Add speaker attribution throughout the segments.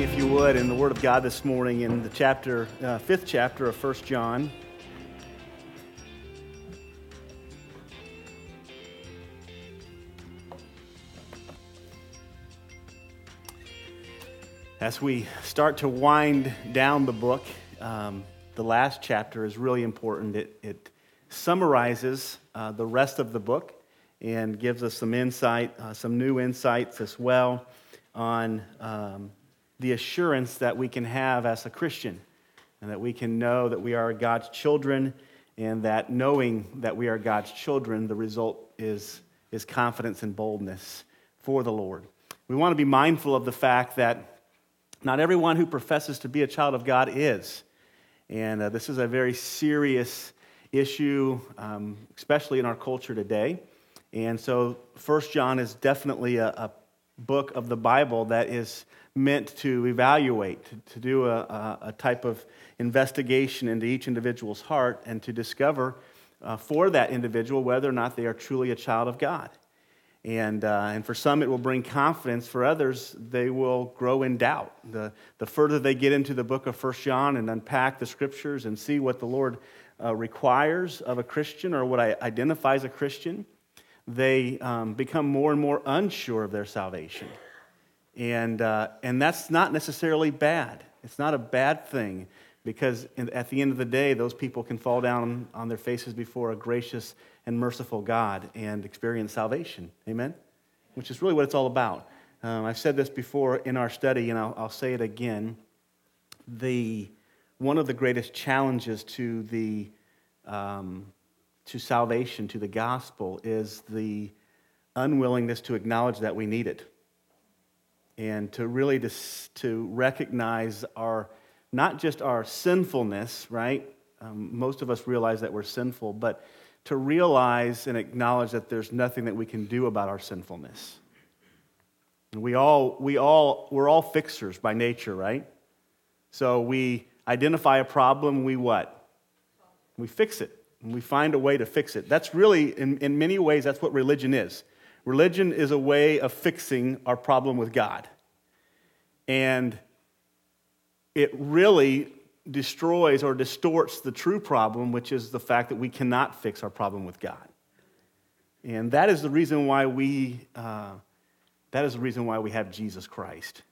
Speaker 1: me, if you would, in the Word of God this morning in the chapter, uh, fifth chapter of First John. As we start to wind down the book, um, the last chapter is really important. It, it summarizes uh, the rest of the book and gives us some insight, uh, some new insights as well on um, the assurance that we can have as a Christian and that we can know that we are God's children and that knowing that we are God's children, the result is, is confidence and boldness for the Lord. We want to be mindful of the fact that not everyone who professes to be a child of God is. And uh, this is a very serious issue, um, especially in our culture today. And so, First John is definitely a, a book of the Bible that is meant to evaluate, to, do a, a, type of investigation into each individual's heart and to discover uh, for that individual whether or not they are truly a child of God. And, uh, and for some, it will bring confidence. For others, they will grow in doubt. The, the further they get into the book of First John and unpack the scriptures and see what the Lord uh, requires of a Christian or what I identify as a Christian, they um, become more and more unsure of their salvation. And, uh, and that's not necessarily bad. It's not a bad thing because at the end of the day, those people can fall down on their faces before a gracious and merciful God and experience salvation. Amen? Which is really what it's all about. Um, I've said this before in our study, and I'll, I'll say it again. The, one of the greatest challenges to the um, to salvation, to the gospel, is the unwillingness to acknowledge that we need it. And to really dis- to recognize our, not just our sinfulness, right? Um, most of us realize that we're sinful, but to realize and acknowledge that there's nothing that we can do about our sinfulness. We all, we all, we're all fixers by nature, right? So we identify a problem, we what? We fix it and we find a way to fix it. That's really, in, in many ways, that's what religion is. Religion is a way of fixing our problem with God. And it really destroys or distorts the true problem, which is the fact that we cannot fix our problem with God. And that is the reason why we, uh, that is the reason why we have Jesus Christ.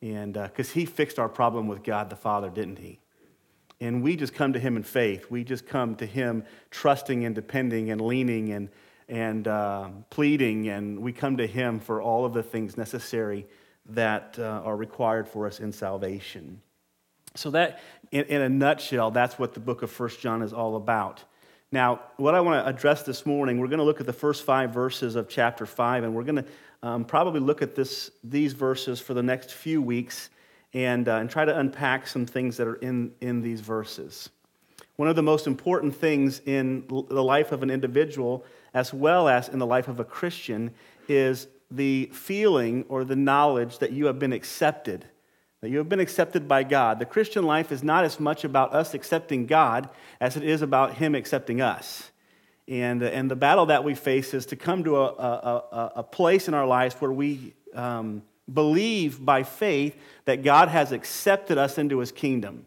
Speaker 1: And because uh, he fixed our problem with God the Father, didn't he? And we just come to Him in faith. We just come to Him trusting and depending and leaning and, and uh, pleading. And we come to Him for all of the things necessary that uh, are required for us in salvation. So, that, in, in a nutshell, that's what the book of First John is all about. Now, what I want to address this morning, we're going to look at the first five verses of chapter 5, and we're going to um, probably look at this, these verses for the next few weeks and, uh, and try to unpack some things that are in, in these verses. One of the most important things in the life of an individual, as well as in the life of a Christian, is the feeling or the knowledge that you have been accepted, that you have been accepted by God. The Christian life is not as much about us accepting God as it is about Him accepting us. And, and the battle that we face is to come to a, a, a place in our lives where we um, believe by faith that God has accepted us into his kingdom.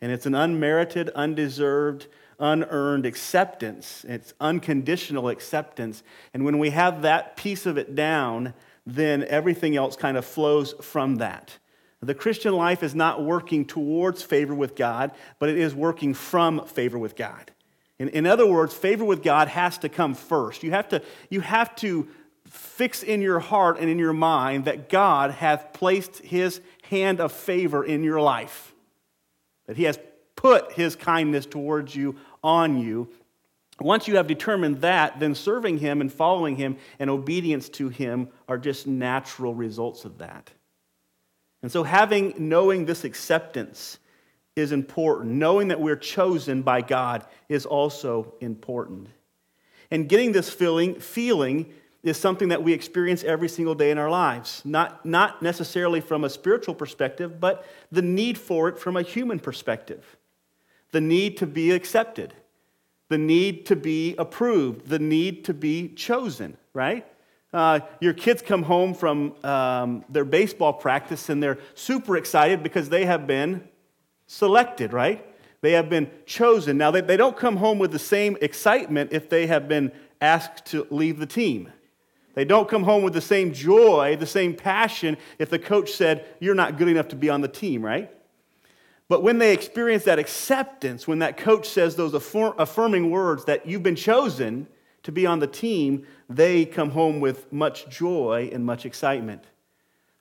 Speaker 1: And it's an unmerited, undeserved, unearned acceptance. It's unconditional acceptance. And when we have that piece of it down, then everything else kind of flows from that. The Christian life is not working towards favor with God, but it is working from favor with God. In, in other words, favor with God has to come first. You have to, you have to fix in your heart and in your mind that God hath placed his hand of favor in your life, that he has put his kindness towards you on you. Once you have determined that, then serving him and following him and obedience to him are just natural results of that. And so, having, knowing this acceptance is important. Knowing that we're chosen by God is also important. And getting this feeling, feeling is something that we experience every single day in our lives. Not, not necessarily from a spiritual perspective, but the need for it from a human perspective. The need to be accepted, the need to be approved, the need to be chosen, right? Uh, your kids come home from um, their baseball practice and they're super excited because they have been selected, right? They have been chosen. Now, they, they don't come home with the same excitement if they have been asked to leave the team. They don't come home with the same joy, the same passion if the coach said, You're not good enough to be on the team, right? But when they experience that acceptance, when that coach says those affirming words that you've been chosen to be on the team, they come home with much joy and much excitement.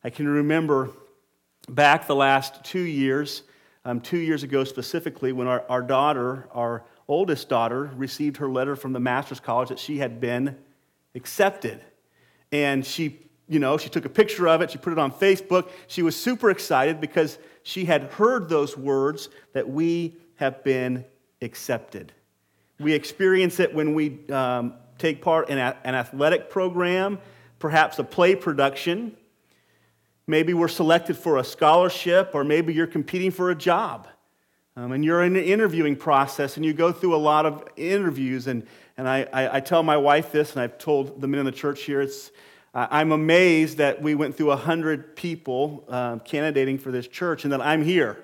Speaker 1: I can remember back the last two years, um, two years ago specifically, when our, our daughter, our oldest daughter, received her letter from the Master's College that she had been accepted. And she, you know, she took a picture of it, she put it on Facebook. She was super excited because she had heard those words that we have been accepted. We experience it when we um, take part in a, an athletic program, perhaps a play production. Maybe we're selected for a scholarship, or maybe you're competing for a job. Um, and you're in an interviewing process, and you go through a lot of interviews. And, and I, I, I tell my wife this, and I've told the men in the church here, it's, I'm amazed that we went through 100 people uh, candidating for this church and that I'm here,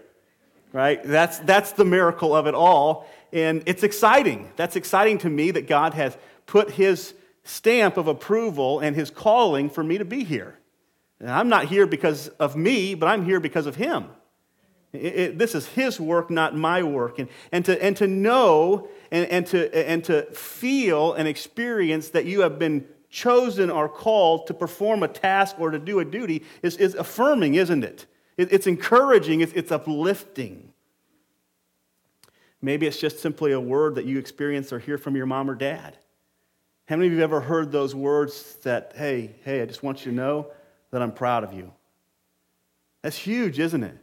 Speaker 1: right? That's, that's the miracle of it all. And it's exciting. That's exciting to me that God has put his stamp of approval and his calling for me to be here. And I'm not here because of me, but I'm here because of him. It, it, this is his work, not my work. And, and, to, and to know and, and, to, and to feel and experience that you have been chosen or called to perform a task or to do a duty is, is affirming, isn't it? it it's encouraging, it's, it's uplifting. Maybe it's just simply a word that you experience or hear from your mom or dad. How many of you have ever heard those words that, hey, hey, I just want you to know that I'm proud of you? That's huge, isn't it?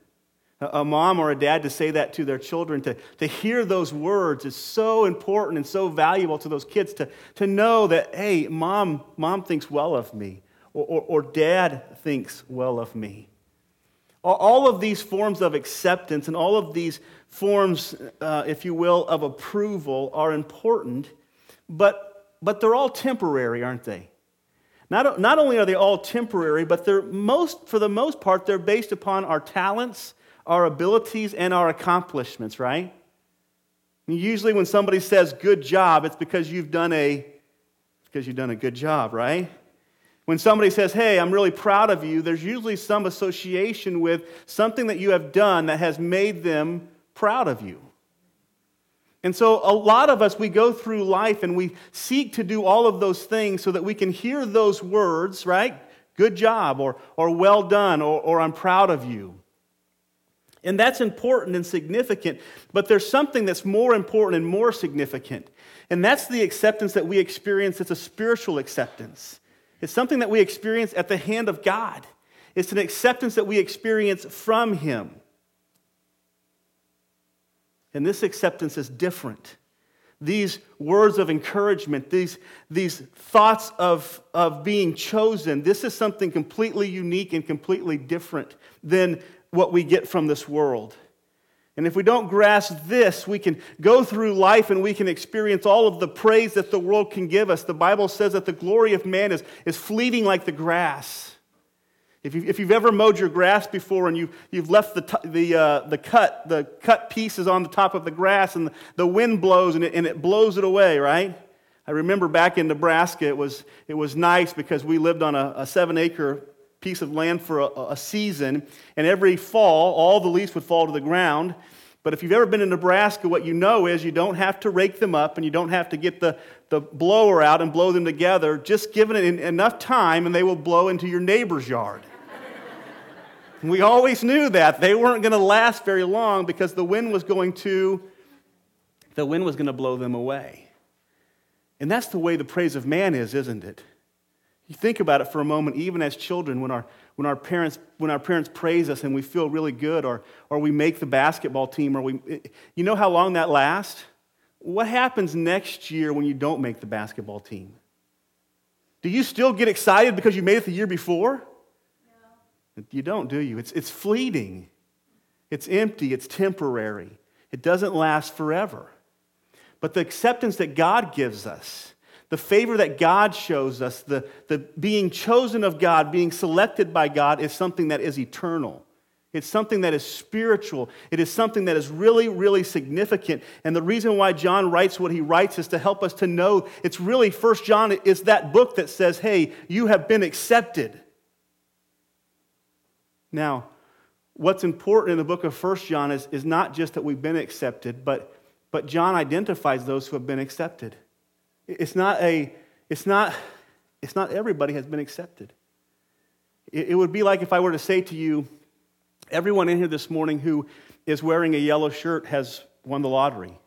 Speaker 1: A mom or a dad to say that to their children, to, to hear those words is so important and so valuable to those kids to, to know that, hey, mom, mom thinks well of me, or, or, or dad thinks well of me. All of these forms of acceptance and all of these forms, uh, if you will, of approval are important, but, but they're all temporary, aren't they? Not, not only are they all temporary, but they're most, for the most part, they're based upon our talents our abilities and our accomplishments, right? Usually when somebody says good job, it's because you've done a because you've done a good job, right? When somebody says, "Hey, I'm really proud of you," there's usually some association with something that you have done that has made them proud of you. And so, a lot of us, we go through life and we seek to do all of those things so that we can hear those words, right? Good job, or, or well done, or, or I'm proud of you. And that's important and significant, but there's something that's more important and more significant. And that's the acceptance that we experience. It's a spiritual acceptance. It's something that we experience at the hand of God. It's an acceptance that we experience from Him. And this acceptance is different. These words of encouragement, these, these thoughts of, of being chosen, this is something completely unique and completely different than what we get from this world. And if we don't grasp this, we can go through life and we can experience all of the praise that the world can give us. The Bible says that the glory of man is, is fleeting like the grass. If, you, if you've ever mowed your grass before and you, you've left the, the, uh, the, cut, the cut pieces on the top of the grass and the, the wind blows and it, and it blows it away, right? I remember back in Nebraska, it was, it was nice because we lived on a, a seven acre piece of land for a, a season, and every fall, all the leaves would fall to the ground. But if you've ever been in Nebraska, what you know is you don't have to rake them up and you don't have to get the, the blower out and blow them together. Just give it enough time and they will blow into your neighbor's yard. we always knew that. They weren't going to last very long because the wind was going to the wind was going to blow them away. And that's the way the praise of man is, isn't it? You think about it for a moment, even as children, when our, when our, parents, when our parents praise us and we feel really good, or, or we make the basketball team, or we, you know how long that lasts? What happens next year when you don't make the basketball team? Do you still get excited because you made it the year before? No. You don't, do you? It's, it's fleeting, it's empty, it's temporary, it doesn't last forever. But the acceptance that God gives us, the favor that God shows us, the, the being chosen of God, being selected by God, is something that is eternal. It's something that is spiritual. It is something that is really, really significant. And the reason why John writes what he writes is to help us to know it's really, First John is that book that says, hey, you have been accepted. Now, what's important in the book of First John is, is not just that we've been accepted, but, but John identifies those who have been accepted. It's not a, it's not, it's not everybody has been accepted. It, it would be like if I were to say to you, everyone in here this morning who is wearing a yellow shirt has won the lottery.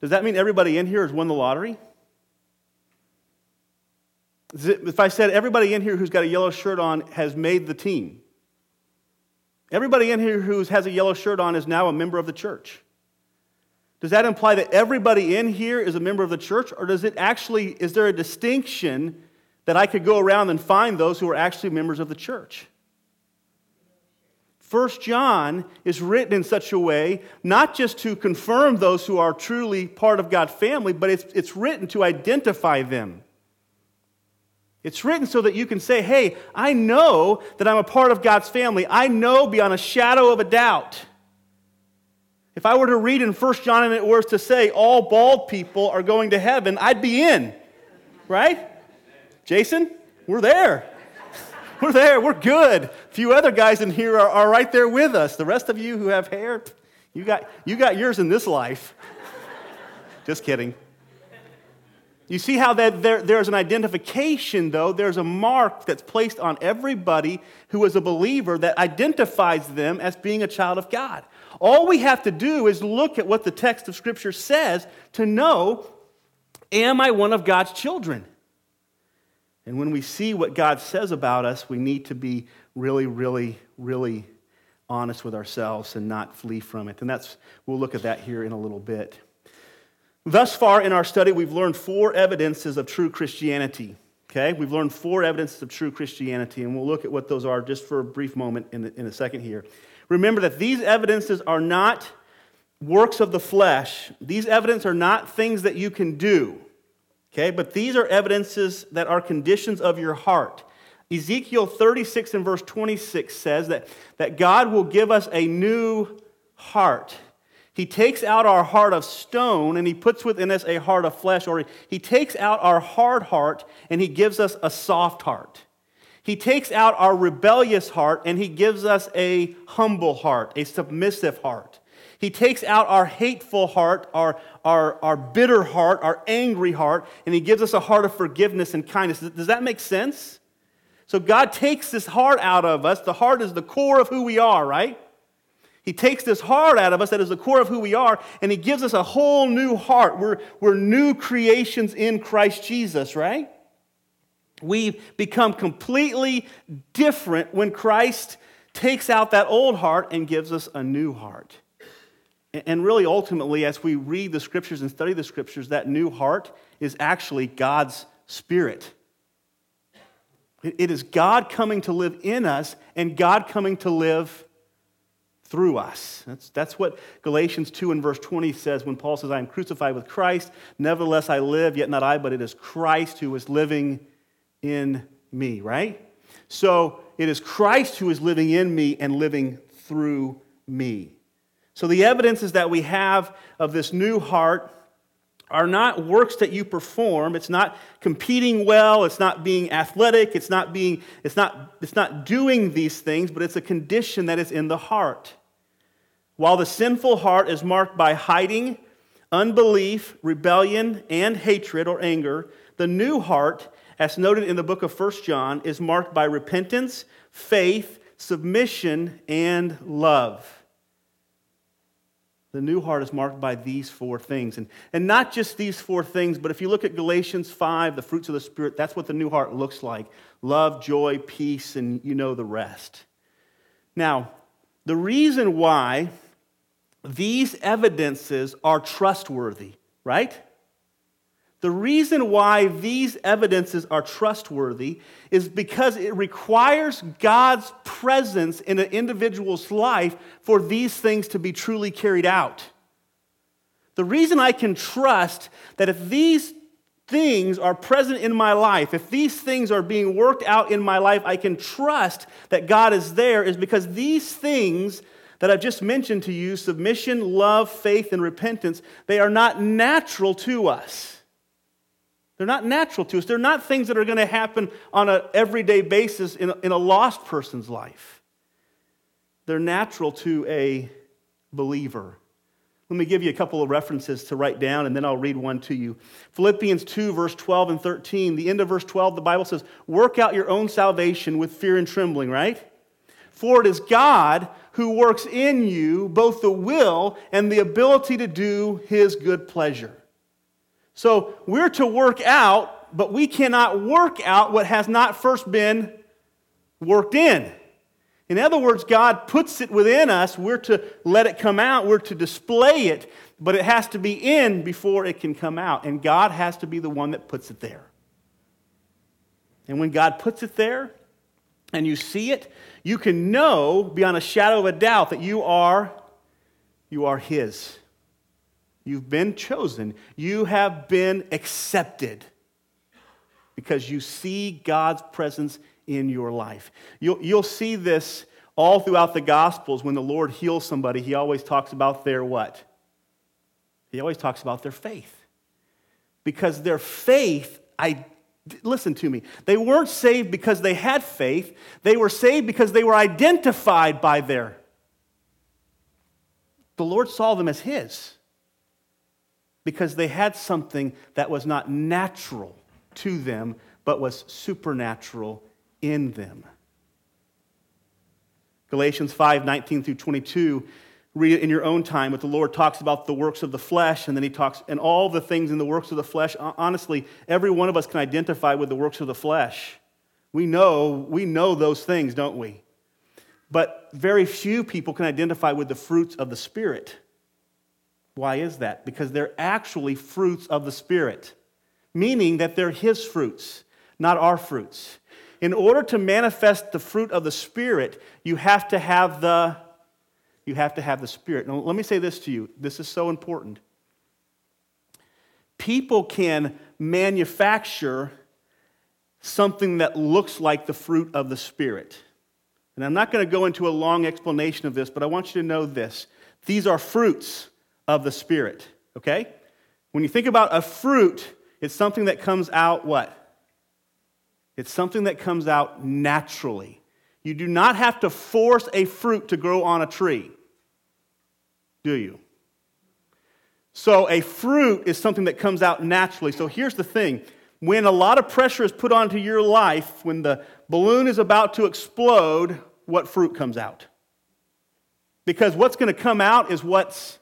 Speaker 1: Does that mean everybody in here has won the lottery? If I said everybody in here who's got a yellow shirt on has made the team, everybody in here who has a yellow shirt on is now a member of the church. Does that imply that everybody in here is a member of the church, or does it actually, is there a distinction that I could go around and find those who are actually members of the church? First John is written in such a way not just to confirm those who are truly part of God's family, but it's, it's written to identify them. It's written so that you can say, hey, I know that I'm a part of God's family. I know beyond a shadow of a doubt if I were to read in 1 John and it was to say all bald people are going to heaven, I'd be in. Right? Jason, we're there. We're there. We're good. A few other guys in here are, are right there with us. The rest of you who have hair, you got, you got yours in this life. Just kidding. You see how that there, there's an identification, though. There's a mark that's placed on everybody who is a believer that identifies them as being a child of God. All we have to do is look at what the text of Scripture says to know Am I one of God's children? And when we see what God says about us, we need to be really, really, really honest with ourselves and not flee from it. And that's, we'll look at that here in a little bit. Thus far in our study, we've learned four evidences of true Christianity. Okay? We've learned four evidences of true Christianity, and we'll look at what those are just for a brief moment in, the, in a second here. Remember that these evidences are not works of the flesh. These evidences are not things that you can do. Okay, but these are evidences that are conditions of your heart. Ezekiel 36 and verse 26 says that, that God will give us a new heart. He takes out our heart of stone and he puts within us a heart of flesh, or he takes out our hard heart and he gives us a soft heart. He takes out our rebellious heart and he gives us a humble heart, a submissive heart. He takes out our hateful heart, our, our, our bitter heart, our angry heart, and he gives us a heart of forgiveness and kindness. Does that make sense? So God takes this heart out of us. The heart is the core of who we are, right? He takes this heart out of us that is the core of who we are, and he gives us a whole new heart. We're, we're new creations in Christ Jesus, right? We become completely different when Christ takes out that old heart and gives us a new heart. And really, ultimately, as we read the scriptures and study the scriptures, that new heart is actually God's spirit. It is God coming to live in us and God coming to live through us. That's, that's what Galatians 2 and verse 20 says when Paul says, I am crucified with Christ. Nevertheless, I live, yet not I, but it is Christ who is living in me, right? So it is Christ who is living in me and living through me. So the evidences that we have of this new heart are not works that you perform. It's not competing well, it's not being athletic, it's not being it's not it's not doing these things, but it's a condition that is in the heart. While the sinful heart is marked by hiding, unbelief, rebellion, and hatred or anger, the new heart as noted in the book of 1 John, is marked by repentance, faith, submission, and love. The new heart is marked by these four things. And, and not just these four things, but if you look at Galatians 5, the fruits of the Spirit, that's what the new heart looks like love, joy, peace, and you know the rest. Now, the reason why these evidences are trustworthy, right? The reason why these evidences are trustworthy is because it requires God's presence in an individual's life for these things to be truly carried out. The reason I can trust that if these things are present in my life, if these things are being worked out in my life, I can trust that God is there, is because these things that I've just mentioned to you submission, love, faith, and repentance they are not natural to us. They're not natural to us. They're not things that are going to happen on an everyday basis in a, in a lost person's life. They're natural to a believer. Let me give you a couple of references to write down, and then I'll read one to you. Philippians 2, verse 12 and 13. The end of verse 12, the Bible says, Work out your own salvation with fear and trembling, right? For it is God who works in you both the will and the ability to do his good pleasure. So we're to work out, but we cannot work out what has not first been worked in. In other words, God puts it within us. We're to let it come out, we're to display it, but it has to be in before it can come out. And God has to be the one that puts it there. And when God puts it there and you see it, you can know beyond a shadow of a doubt that you are you are his. You've been chosen. You have been accepted because you see God's presence in your life. You'll, you'll see this all throughout the Gospels. When the Lord heals somebody, he always talks about their what? He always talks about their faith. Because their faith, I listen to me. They weren't saved because they had faith. They were saved because they were identified by their. The Lord saw them as his because they had something that was not natural to them, but was supernatural in them. Galatians 5 19 through 22. Read it in your own time, but the Lord talks about the works of the flesh, and then he talks, and all the things in the works of the flesh. Honestly, every one of us can identify with the works of the flesh. We know, we know those things, don't we? But very few people can identify with the fruits of the Spirit. Why is that? Because they're actually fruits of the Spirit, meaning that they're His fruits, not our fruits. In order to manifest the fruit of the Spirit, you have to have the you have to have the Spirit. Now, let me say this to you. This is so important. People can manufacture something that looks like the fruit of the Spirit. And I'm not going to go into a long explanation of this, but I want you to know this. These are fruits of the Spirit, okay? When you think about a fruit, it's something that comes out what? It's something that comes out naturally. You do not have to force a fruit to grow on a tree, do you? So, a fruit is something that comes out naturally. So, here's the thing when a lot of pressure is put onto your life, when the balloon is about to explode, what fruit comes out? Because what's going to come out is what's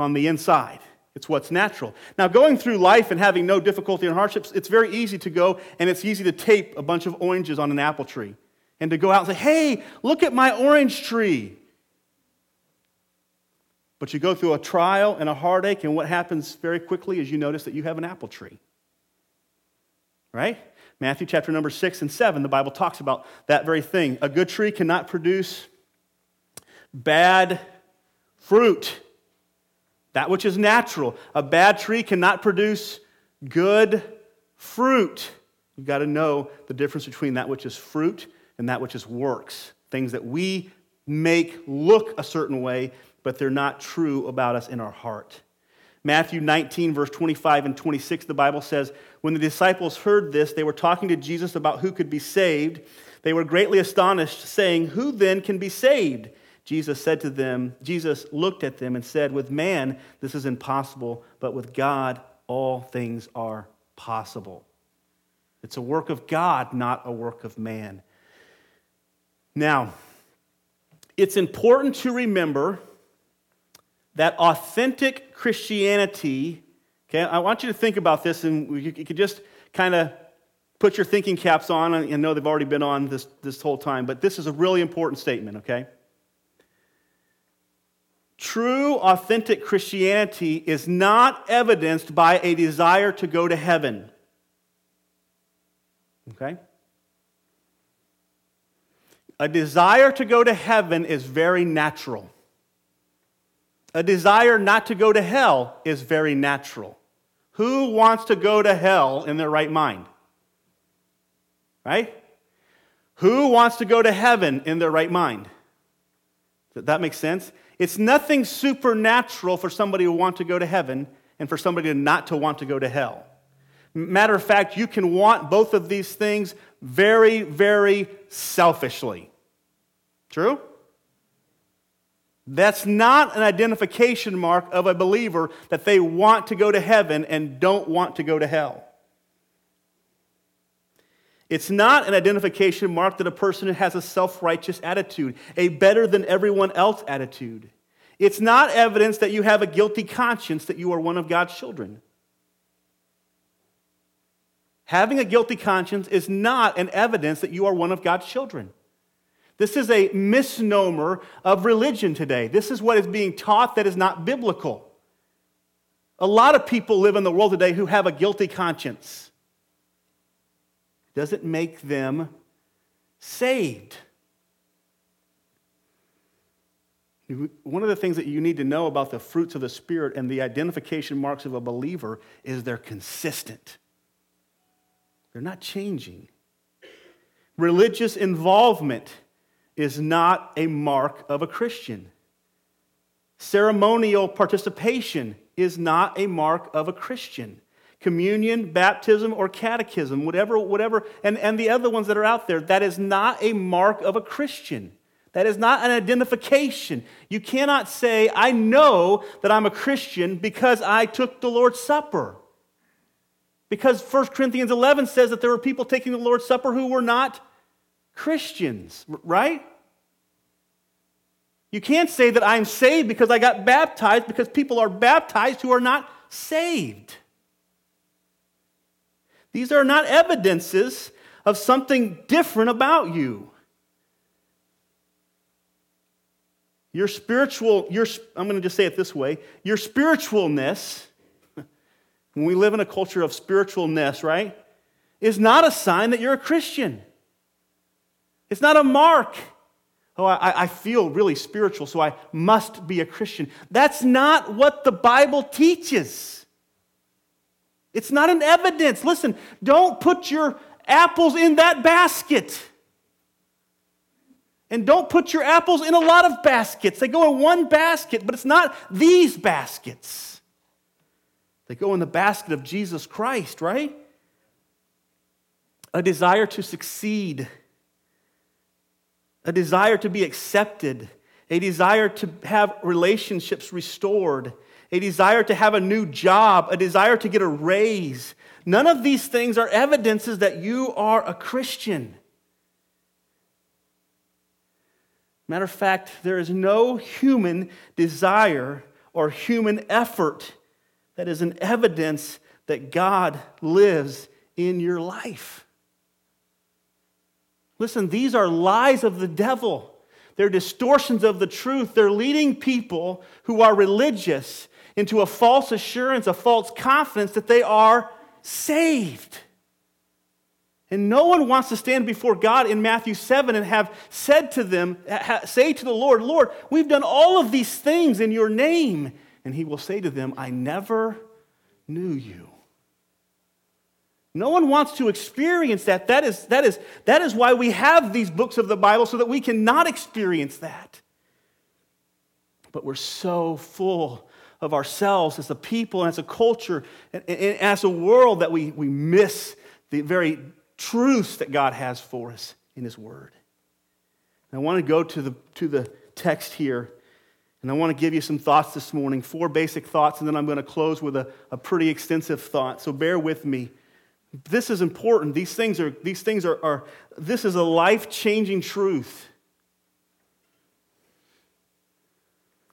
Speaker 1: on the inside. It's what's natural. Now, going through life and having no difficulty and hardships, it's very easy to go and it's easy to tape a bunch of oranges on an apple tree and to go out and say, hey, look at my orange tree. But you go through a trial and a heartache, and what happens very quickly is you notice that you have an apple tree. Right? Matthew chapter number six and seven, the Bible talks about that very thing. A good tree cannot produce bad fruit that which is natural. A bad tree cannot produce good fruit. You've got to know the difference between that which is fruit and that which is works. Things that we make look a certain way, but they're not true about us in our heart. Matthew 19, verse 25 and 26, the Bible says, When the disciples heard this, they were talking to Jesus about who could be saved. They were greatly astonished, saying, Who then can be saved? Jesus said to them, Jesus looked at them and said, With man, this is impossible, but with God, all things are possible. It's a work of God, not a work of man. Now, it's important to remember that authentic Christianity, okay, I want you to think about this and you could just kind of put your thinking caps on. I know they've already been on this, this whole time, but this is a really important statement, okay? True, authentic Christianity is not evidenced by a desire to go to heaven. Okay? A desire to go to heaven is very natural. A desire not to go to hell is very natural. Who wants to go to hell in their right mind? Right? Who wants to go to heaven in their right mind? Does that make sense? It's nothing supernatural for somebody to want to go to heaven and for somebody not to want to go to hell. Matter of fact, you can want both of these things very, very selfishly. True? That's not an identification mark of a believer that they want to go to heaven and don't want to go to hell. It's not an identification mark that a person has a self righteous attitude, a better than everyone else attitude. It's not evidence that you have a guilty conscience that you are one of God's children. Having a guilty conscience is not an evidence that you are one of God's children. This is a misnomer of religion today. This is what is being taught that is not biblical. A lot of people live in the world today who have a guilty conscience doesn't make them saved. One of the things that you need to know about the fruits of the Spirit and the identification marks of a believer is they're consistent. They're not changing. Religious involvement is not a mark of a Christian. Ceremonial participation is not a mark of a Christian communion, baptism, or catechism, whatever, whatever, and, and the other ones that are out there, that is not a mark of a Christian. That is not an identification. You cannot say, I know that I'm a Christian because I took the Lord's Supper. Because 1 Corinthians 11 says that there were people taking the Lord's Supper who were not Christians, right? You can't say that I'm saved because I got baptized because people are baptized who are not saved. These are not evidences of something different about you. Your spiritual, your, I'm going to just say it this way your spiritualness, when we live in a culture of spiritualness, right, is not a sign that you're a Christian. It's not a mark. Oh, I, I feel really spiritual, so I must be a Christian. That's not what the Bible teaches. It's not an evidence. Listen, don't put your apples in that basket. And don't put your apples in a lot of baskets. They go in one basket, but it's not these baskets. They go in the basket of Jesus Christ, right? A desire to succeed, a desire to be accepted, a desire to have relationships restored, a desire to have a new job, a desire to get a raise. None of these things are evidences that you are a Christian. Matter of fact, there is no human desire or human effort that is an evidence that God lives in your life. Listen, these are lies of the devil. They're distortions of the truth. They're leading people who are religious into a false assurance, a false confidence that they are saved. And no one wants to stand before God in Matthew 7 and have said to them, say to the Lord, Lord, we've done all of these things in your name. And he will say to them, I never knew you. No one wants to experience that. That is, that, is, that is why we have these books of the Bible, so that we cannot experience that. But we're so full of ourselves as a people and as a culture and, and as a world that we, we miss the very truths that God has for us in His Word. And I want to go to the, to the text here, and I want to give you some thoughts this morning, four basic thoughts, and then I'm going to close with a, a pretty extensive thought. So bear with me. This is important. These things are, these things are, are this is a life changing truth.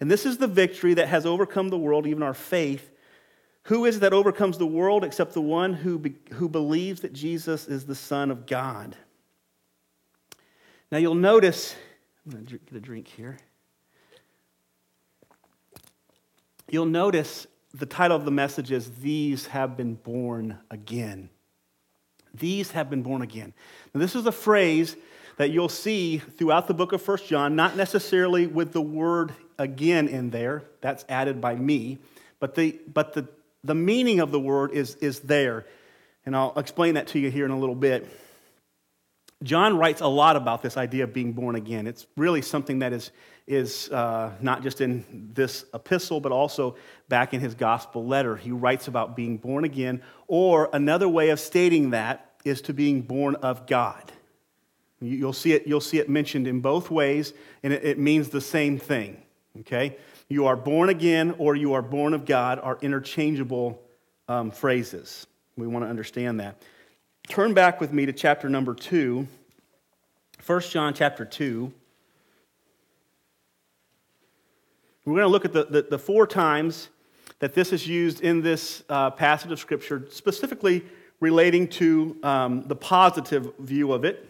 Speaker 1: And this is the victory that has overcome the world, even our faith. Who is it that overcomes the world except the one who, be, who believes that Jesus is the Son of God? Now you'll notice, I'm going to get a drink here. You'll notice the title of the message is These Have Been Born Again. These have been born again. Now, this is a phrase that you'll see throughout the book of First John, not necessarily with the word again in there, that's added by me, but the, but the, the meaning of the word is, is there. And I'll explain that to you here in a little bit. John writes a lot about this idea of being born again. It's really something that is, is uh, not just in this epistle, but also back in his gospel letter. He writes about being born again, or another way of stating that is to being born of God. You'll see it, you'll see it mentioned in both ways, and it, it means the same thing. Okay? You are born again or you are born of God are interchangeable um, phrases. We want to understand that. Turn back with me to chapter number 2, 1 John chapter 2. We're going to look at the, the, the four times that this is used in this uh, passage of Scripture, specifically relating to um, the positive view of it.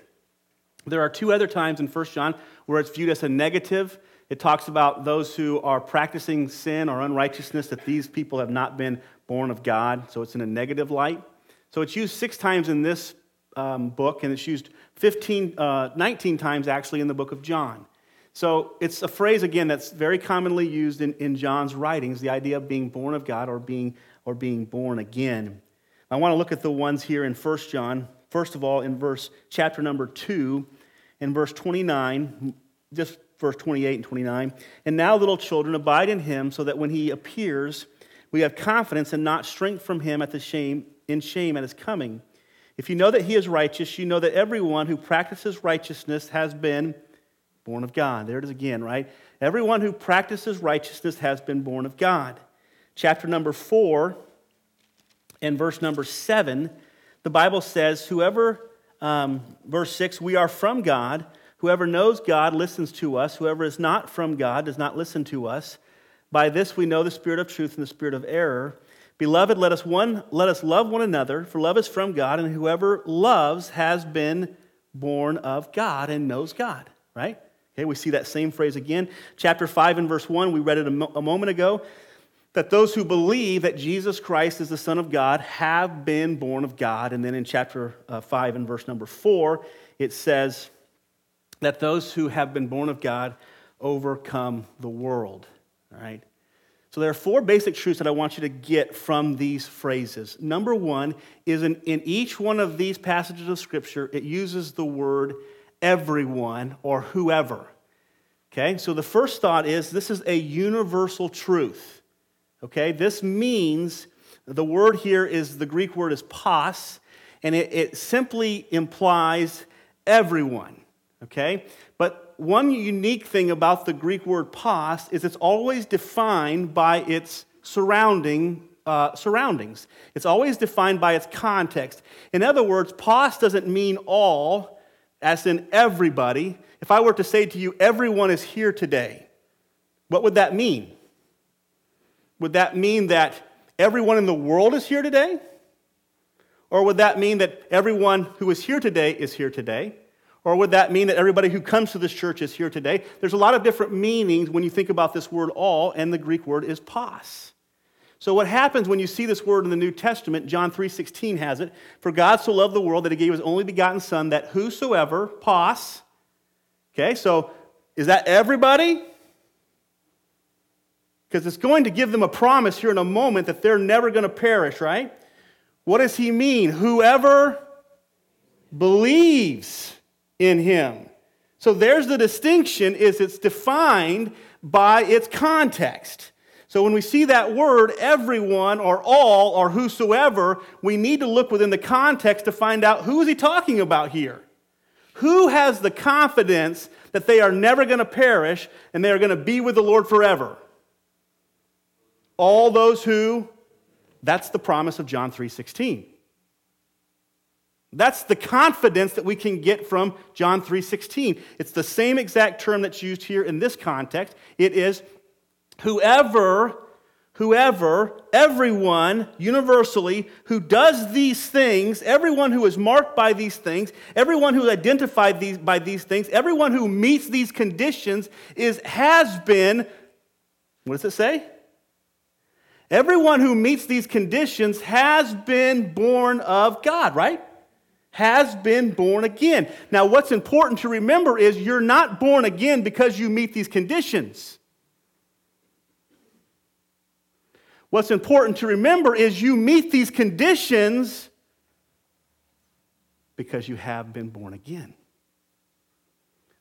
Speaker 1: There are two other times in 1 John where it's viewed as a negative. It talks about those who are practicing sin or unrighteousness, that these people have not been born of God. So it's in a negative light. So it's used six times in this um, book, and it's used 15, uh, 19 times actually in the book of John. So it's a phrase, again, that's very commonly used in, in John's writings the idea of being born of God or being, or being born again. I want to look at the ones here in 1 John. First of all, in verse chapter number 2, in verse 29, just verse 28 and 29. And now, little children, abide in him, so that when he appears, we have confidence and not strength from him at the shame, in shame at his coming. If you know that he is righteous, you know that everyone who practices righteousness has been born of God. There it is again, right? Everyone who practices righteousness has been born of God. Chapter number 4 and verse number 7, the Bible says, Whoever, um, verse 6, we are from God. Whoever knows God listens to us. Whoever is not from God does not listen to us. By this we know the spirit of truth and the spirit of error. Beloved, let us, one, let us love one another, for love is from God, and whoever loves has been born of God and knows God, right? Okay, we see that same phrase again. Chapter 5 and verse 1, we read it a, mo- a moment ago, that those who believe that Jesus Christ is the Son of God have been born of God. And then in chapter uh, 5 and verse number 4, it says, that those who have been born of God overcome the world. All right? So there are four basic truths that I want you to get from these phrases. Number one is in, in each one of these passages of Scripture, it uses the word everyone or whoever. Okay, so the first thought is this is a universal truth. Okay, this means the word here is the Greek word is pas, and it, it simply implies everyone okay? But one unique thing about the Greek word pas is it's always defined by its surrounding uh, surroundings. It's always defined by its context. In other words, pas doesn't mean all, as in everybody. If I were to say to you, everyone is here today, what would that mean? Would that mean that everyone in the world is here today? Or would that mean that everyone who is here today is here today? Or would that mean that everybody who comes to this church is here today? There's a lot of different meanings when you think about this word all, and the Greek word is pas. So what happens when you see this word in the New Testament, John 3:16 has it, for God so loved the world that he gave his only begotten son that whosoever, pas, okay, so is that everybody? Because it's going to give them a promise here in a moment that they're never going to perish, right? What does he mean? Whoever believes in him. So there's the distinction is it's defined by its context. So when we see that word, everyone or all or whosoever, we need to look within the context to find out who is he talking about here? Who has the confidence that they are never going to perish and they are going to be with the Lord forever? All those who that's the promise of John 3:16. That's the confidence that we can get from John 3:16. It's the same exact term that's used here in this context. It is whoever whoever, everyone, universally, who does these things, everyone who is marked by these things, everyone who is identified these, by these things, everyone who meets these conditions is, has been, what does it say? Everyone who meets these conditions has been born of God, right? Has been born again. Now, what's important to remember is you're not born again because you meet these conditions. What's important to remember is you meet these conditions because you have been born again.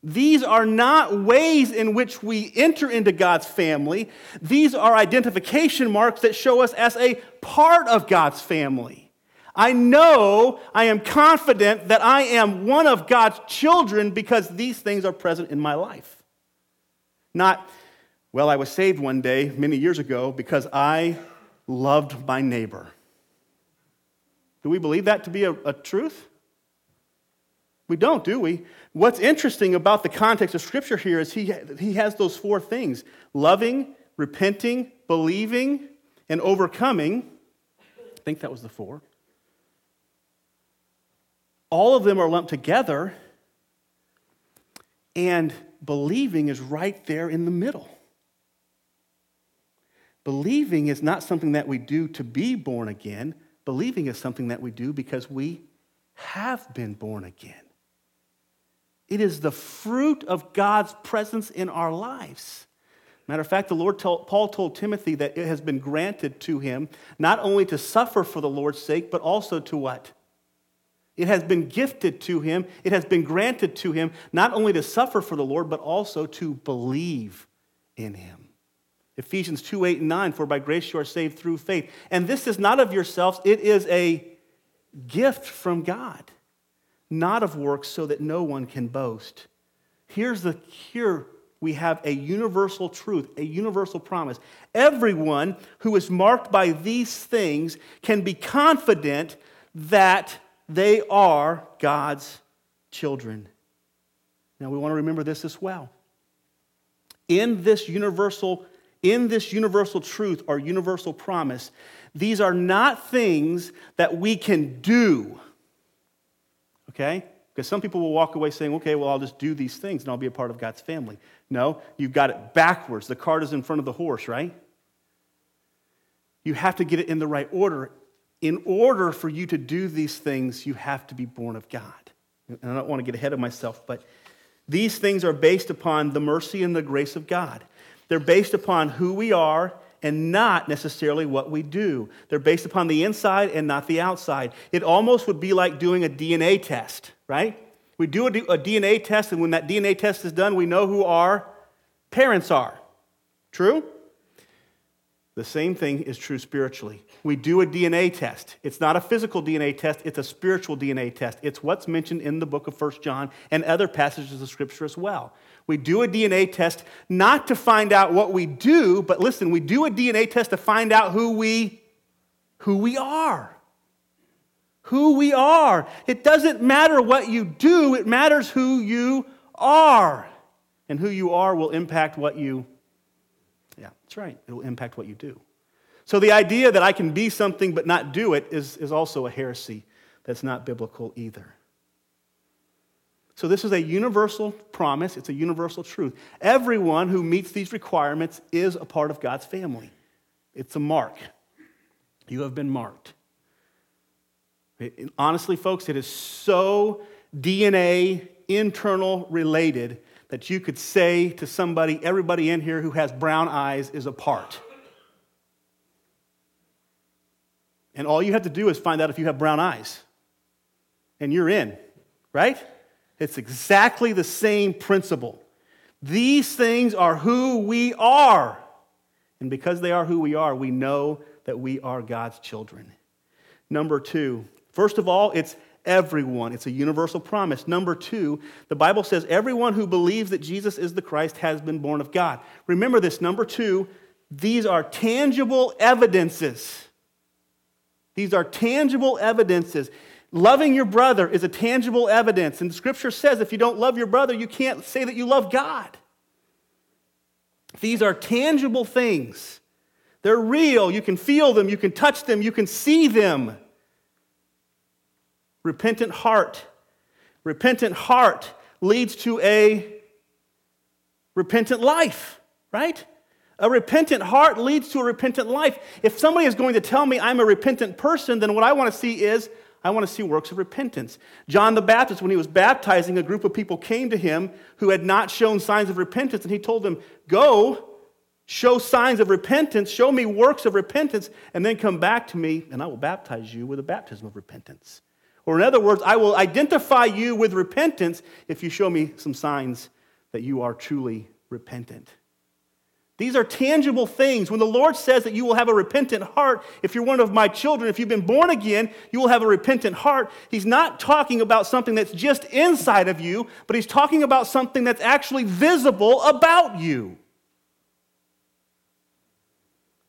Speaker 1: These are not ways in which we enter into God's family. These are identification marks that show us as a part of God's family. I know, I am confident that I am one of God's children because these things are present in my life. Not, well, I was saved one day many years ago because I loved my neighbor. Do we believe that to be a, a truth? We don't, do we? What's interesting about the context of Scripture here is he, he has those four things loving, repenting, believing, and overcoming. I think that was the four. All of them are lumped together, and believing is right there in the middle. Believing is not something that we do to be born again. Believing is something that we do because we have been born again. It is the fruit of God's presence in our lives. Matter of fact, the Lord told, Paul told Timothy that it has been granted to him not only to suffer for the Lord's sake, but also to what? It has been gifted to him, it has been granted to him not only to suffer for the Lord, but also to believe in him. Ephesians 2 8 and 9, for by grace you are saved through faith. And this is not of yourselves, it is a gift from God not of works, so that no one can boast. Here's the here we have a universal truth, a universal promise. Everyone who is marked by these things can be confident that they are God's children. Now we want to remember this as well. In this universal in this universal truth or universal promise, these are not things that we can do okay? Because some people will walk away saying, okay, well, I'll just do these things and I'll be a part of God's family. No, you've got it backwards. The cart is in front of the horse, right? You have to get it in the right order. In order for you to do these things, you have to be born of God. And I don't want to get ahead of myself, but these things are based upon the mercy and the grace of God. They're based upon who we are and not necessarily what we do. They're based upon the inside and not the outside. It almost would be like doing a DNA test, right? We do a, DNA test, and when that DNA test is done, we know who our parents are. True? The same thing is true spiritually. We do a DNA test. It's not a physical DNA test, it's a spiritual DNA test. It's what's mentioned in the book of First John and other passages of Scripture as well. We do a DNA test not to find out what we do, but listen, we do a DNA test to find out who we who we are. Who we are. It doesn't matter what you do, it matters who you are. And who you are will impact what you Yeah, that's right. It will impact what you do. So the idea that I can be something but not do it is, is also a heresy that's not biblical either. So, this is a universal promise, it's a universal truth. Everyone who meets these requirements is a part of God's family. It's a mark. You have been marked. It, honestly, folks, it is so DNA internal related that you could say to somebody, everybody in here who has brown eyes is a part. And all you have to do is find out if you have brown eyes. And you're in, right? It's exactly the same principle. These things are who we are. And because they are who we are, we know that we are God's children. Number two, first of all, it's everyone. It's a universal promise. Number two, the Bible says everyone who believes that Jesus is the Christ has been born of God. Remember this. Number two, these are tangible evidences. These are tangible evidences. Loving your brother is a tangible evidence. And scripture says if you don't love your brother, you can't say that you love God. These are tangible things They're real. You can feel them, you can touch them, you can see them. Repentant heart. Repentant heart leads to a repentant life, right? A repentant heart leads to a repentant life. If somebody is going to tell me I'm a repentant person, then what I want to see is I want to see works of repentance. John the Baptist, when he was baptizing, a group of people came to him who had not shown signs of repentance, and he told them, Go, show signs of repentance, show me works of repentance, and then come back to me, and I will baptize you with a baptism of repentance. Or, in other words, I will identify you with repentance if you show me some signs that you are truly repentant. These are tangible things. When the Lord says that you will have a repentant heart, if you're one of my children, if you've been born again, you will have a repentant heart. He's not talking about something that's just inside of you, but he's talking about something that's actually visible about you.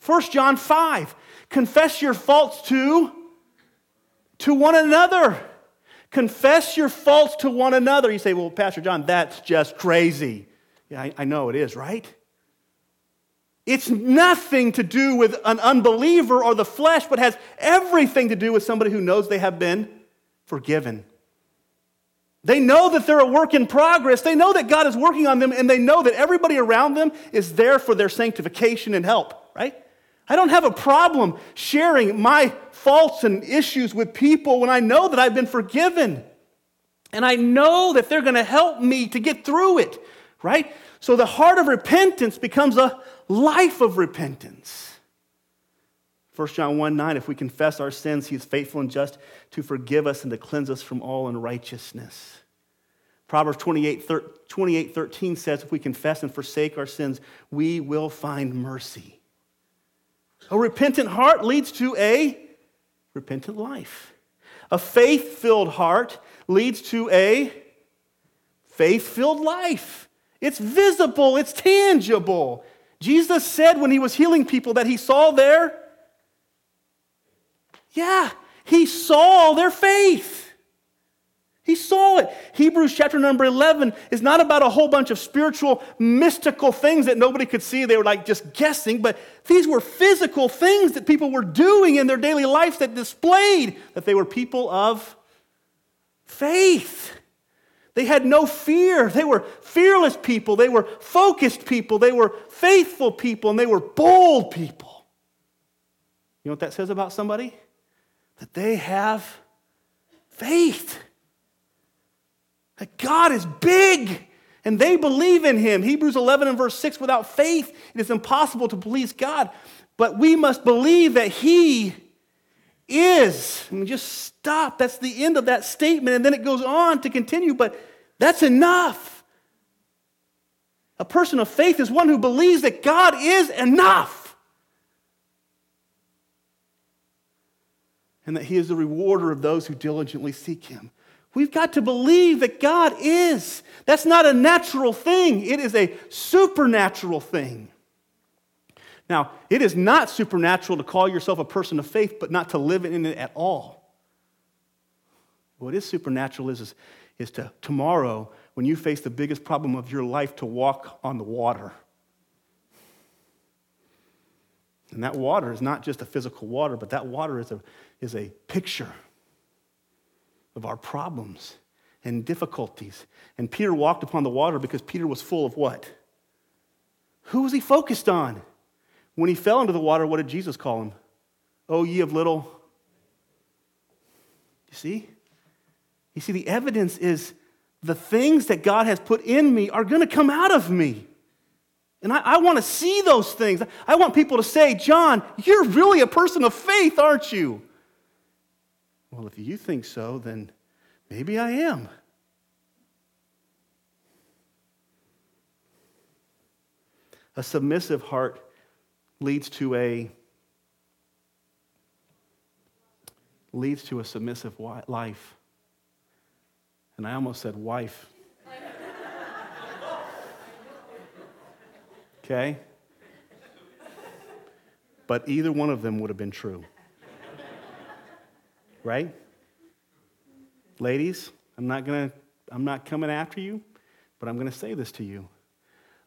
Speaker 1: 1 John 5 confess your faults to to one another. Confess your faults to one another. You say, well, Pastor John, that's just crazy. Yeah, I, I know it is, right? It's nothing to do with an unbeliever or the flesh, but has everything to do with somebody who knows they have been forgiven. They know that they're a work in progress. They know that God is working on them, and they know that everybody around them is there for their sanctification and help, right? I don't have a problem sharing my faults and issues with people when I know that I've been forgiven. And I know that they're going to help me to get through it, right? So the heart of repentance becomes a life of repentance. 1 John 1 9, if we confess our sins, he is faithful and just to forgive us and to cleanse us from all unrighteousness. Proverbs 28, 28 13 says, if we confess and forsake our sins, we will find mercy. A repentant heart leads to a repentant life. A faith filled heart leads to a faith filled life. It's visible, it's tangible. Jesus said when he was healing people that he saw their, yeah, he saw their faith. He saw it. Hebrews chapter number 11 is not about a whole bunch of spiritual, mystical things that nobody could see. They were like just guessing, but these were physical things that people were doing in their daily lives that displayed that they were people of faith. They had no fear. They were fearless people. They were focused people. They were faithful people. And they were bold people. You know what that says about somebody? That they have faith. That God is big and they believe in him. Hebrews 11 and verse 6 without faith, it is impossible to please God. But we must believe that he is. I mean, just stop. That's the end of that statement. And then it goes on to continue, but that's enough. A person of faith is one who believes that God is enough. And that he is the rewarder of those who diligently seek him. We've got to believe that God is. That's not a natural thing, it is a supernatural thing. Now, it is not supernatural to call yourself a person of faith, but not to live in it at all. What is supernatural is, is, is to tomorrow, when you face the biggest problem of your life, to walk on the water. And that water is not just a physical water, but that water is a, is a picture of our problems and difficulties. And Peter walked upon the water because Peter was full of what? Who was he focused on? When he fell into the water, what did Jesus call him? Oh, ye of little. You see? You see, the evidence is the things that God has put in me are going to come out of me. And I, I want to see those things. I want people to say, John, you're really a person of faith, aren't you? Well, if you think so, then maybe I am. A submissive heart leads to a leads to a submissive life. And I almost said wife. Okay? But either one of them would have been true. Right? Ladies, I'm not going to I'm not coming after you, but I'm going to say this to you.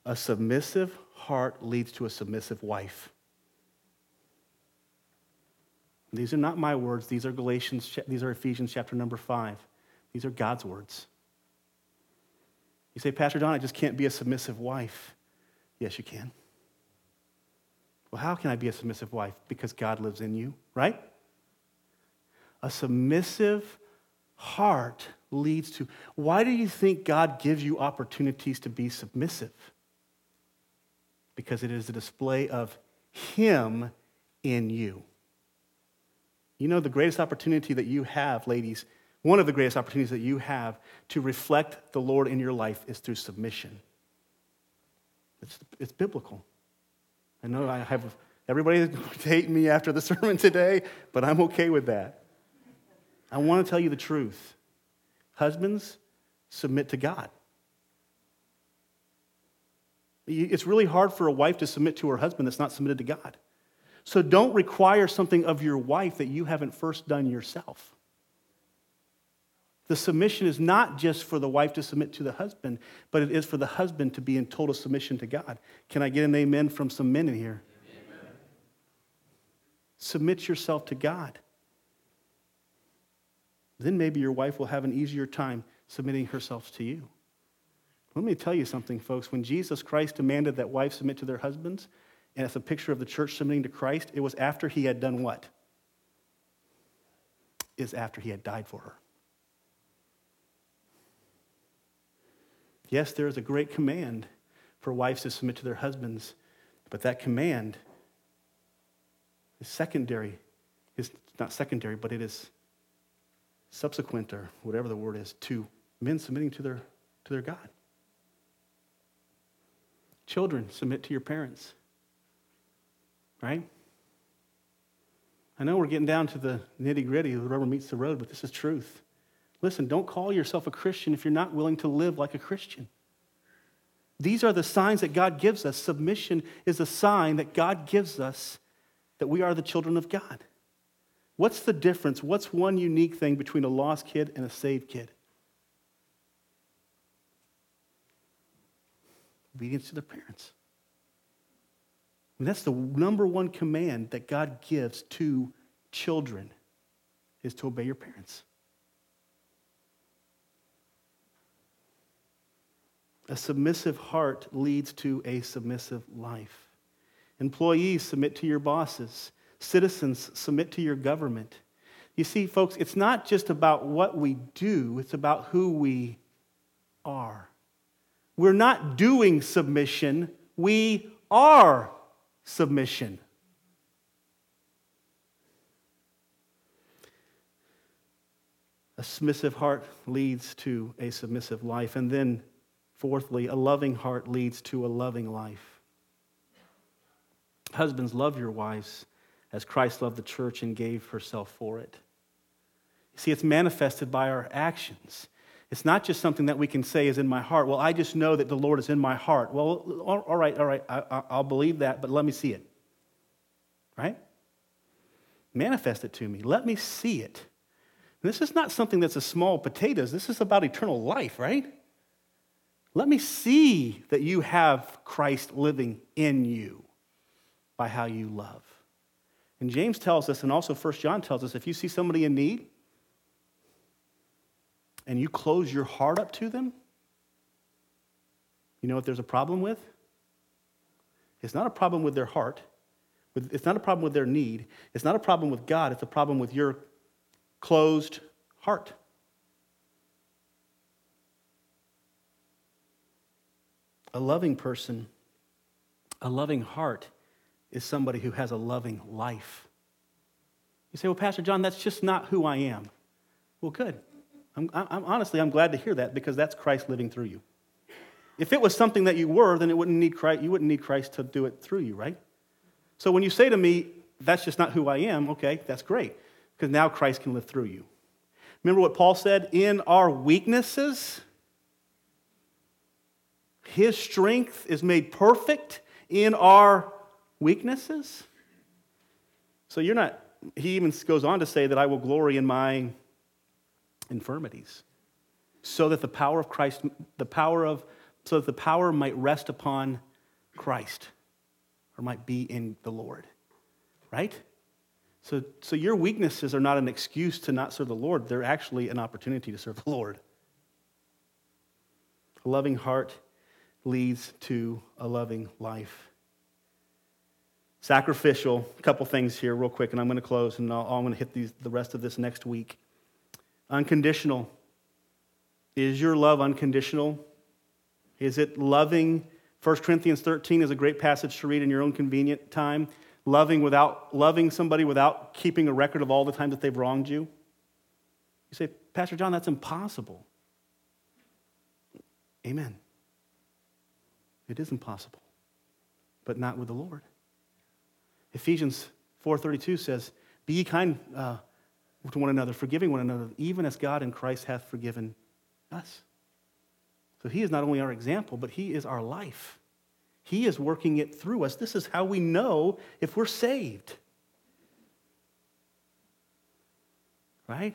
Speaker 1: A submissive heart leads to a submissive wife. These are not my words, these are Galatians, these are Ephesians chapter number 5. These are God's words. You say, Pastor Don, I just can't be a submissive wife. Yes, you can. Well, how can I be a submissive wife? Because God lives in you, right? A submissive heart leads to. Why do you think God gives you opportunities to be submissive? Because it is a display of Him in you. You know, the greatest opportunity that you have, ladies, one of the greatest opportunities that you have to reflect the Lord in your life is through submission. It's, it's biblical. I know I have everybody hate me after the sermon today, but I'm okay with that. I want to tell you the truth. Husbands, submit to God. It's really hard for a wife to submit to her husband that's not submitted to God. So don't require something of your wife that you haven't first done yourself. The submission is not just for the wife to submit to the husband, but it is for the husband to be in total submission to God. Can I get an amen from some men in here? Amen. Submit yourself to God. Then maybe your wife will have an easier time submitting herself to you. Let me tell you something, folks. When Jesus Christ demanded that wives submit to their husbands, and it's a picture of the church submitting to Christ, it was after he had done what? Is after he had died for her. Yes, there is a great command for wives to submit to their husbands, but that command is secondary. It's not secondary, but it is subsequent, or whatever the word is, to men submitting to their, to their God. Children, submit to your parents. Right? I know we're getting down to the nitty gritty, the rubber meets the road, but this is truth. Listen, don't call yourself a Christian if you're not willing to live like a Christian. These are the signs that God gives us. Submission is a sign that God gives us that we are the children of God. What's the difference? What's one unique thing between a lost kid and a saved kid? Obedience to their parents. And that's the number one command that God gives to children is to obey your parents. A submissive heart leads to a submissive life. Employees submit to your bosses. Citizens submit to your government. You see, folks, it's not just about what we do, it's about who we are. We're not doing submission, we are submission. A submissive heart leads to a submissive life. And then Fourthly, a loving heart leads to a loving life. Husbands, love your wives as Christ loved the church and gave herself for it. See, it's manifested by our actions. It's not just something that we can say is in my heart. Well, I just know that the Lord is in my heart. Well, all right, all right, I, will believe that, but let me see it. Right? Manifest it to me. Let me see it. this is not something that's a small potatoes. This is about eternal life, right? Let me see that you have Christ living in you by how you love. And James tells us, and also First John tells us, if you see somebody in need and you close your heart up to them, you know what there's a problem with? It's not a problem with their heart. It's not a problem with their need. It's not a problem with God. It's a problem with your closed heart. A loving person, a loving heart, is somebody who has a loving life. You say, well, Pastor John, that's just not who I am. Well, good. I'm, I'm, honestly, I'm glad to hear that because that's Christ living through you. If it was something that you were, then it wouldn't need Christ, you wouldn't need Christ to do it through you, right? So when you say to me, that's just not who I am, okay, that's great because now Christ can live through you. Remember what Paul said? In our weaknesses, his strength is made perfect in our weaknesses. So you're not, he even goes on to say that I will glory in my infirmities. So that the power of Christ, the power of, so that the power might rest upon Christ or might be in the Lord. Right? So, so your weaknesses are not an excuse to not serve the Lord, they're actually an opportunity to serve the Lord. A loving heart leads to a loving life. Sacrificial, a couple things here, real quick, and I'm going to close, and I'll, I'm going to hit these, the rest of this next week. Unconditional. Is your love unconditional? Is it loving? 1 Corinthians 13 is a great passage to read in your own convenient time. Loving without loving somebody without keeping a record of all the times that they've wronged you. You say, Pastor John, that's impossible. Amen. It is impossible, but not with the Lord. Ephesians 4:32 says, "Be ye kind uh, to one another, forgiving one another, even as God in Christ hath forgiven us." So He is not only our example, but He is our life. He is working it through us. This is how we know if we're saved. Right?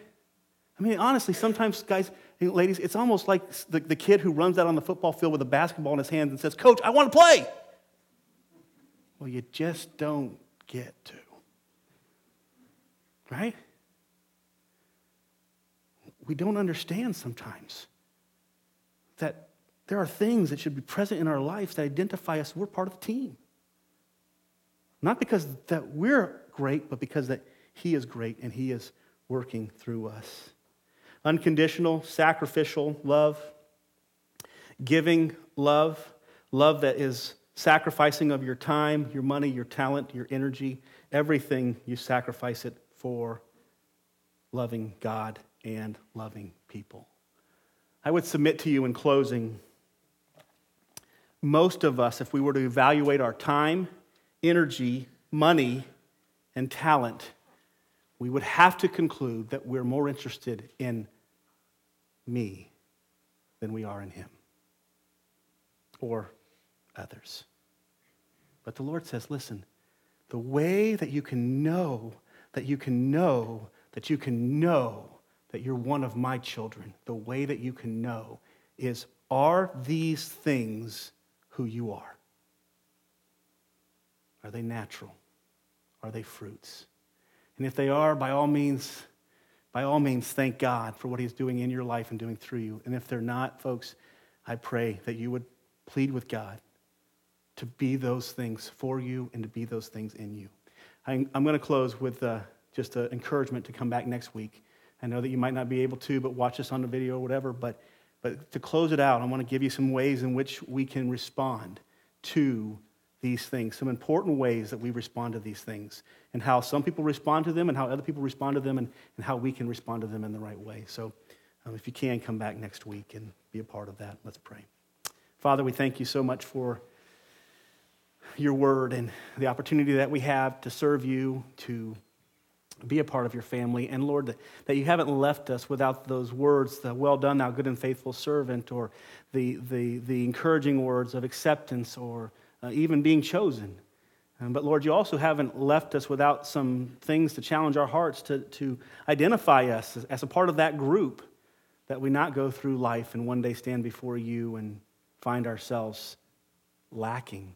Speaker 1: I mean, honestly, sometimes, guys, ladies, it's almost like the, the kid who runs out on the football field with a basketball in his hands and says, Coach, I want to play. Well, you just don't get to. Right? We don't understand sometimes that there are things that should be present in our lives that identify us. We're part of the team. Not because that we're great, but because that He is great and He is working through us. Unconditional, sacrificial love, giving love, love that is sacrificing of your time, your money, your talent, your energy, everything you sacrifice it for loving God and loving people. I would submit to you in closing most of us, if we were to evaluate our time, energy, money, and talent, we would have to conclude that we're more interested in me than we are in him or others. But the Lord says, listen, the way that you can know, that you can know, that you can know that you're one of my children, the way that you can know is are these things who you are? Are they natural? Are they fruits? And if they are, by all means, by all means, thank God for what He's doing in your life and doing through you. And if they're not, folks, I pray that you would plead with God to be those things for you and to be those things in you. I'm, going to close with uh, just an encouragement to come back next week. I know that you might not be able to, but watch us on the video or whatever. But, but to close it out, I want to give you some ways in which we can respond to these things, some important ways that we respond to these things, and how some people respond to them, and how other people respond to them, and, and how we can respond to them in the right way. So, um, if you can, come back next week and be a part of that. Let's pray. Father, we thank you so much for your word and the opportunity that we have to serve you, to be a part of your family. And Lord, that, you haven't left us without those words, the well done, thou good and faithful servant, or the, the, the encouraging words of acceptance, or uh, even being chosen. Um, but Lord, you also haven't left us without some things to challenge our hearts to, to identify us as, as a part of that group, that we not go through life and one day stand before you and find ourselves lacking.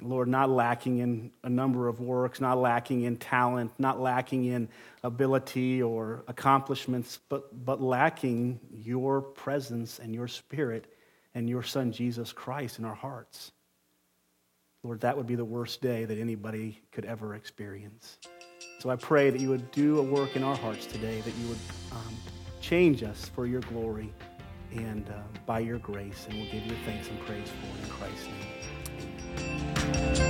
Speaker 1: Lord, not lacking in a number of works, not lacking in talent, not lacking in ability or accomplishments, but, but lacking your presence and your spirit and your Son, Jesus Christ, in our hearts. Lord, that would be the worst day that anybody could ever experience. So I pray that you would do a work in our hearts today, that you would um, change us for your glory and uh, by your grace, and we'll give you thanks and praise for it in Christ's name. Amen.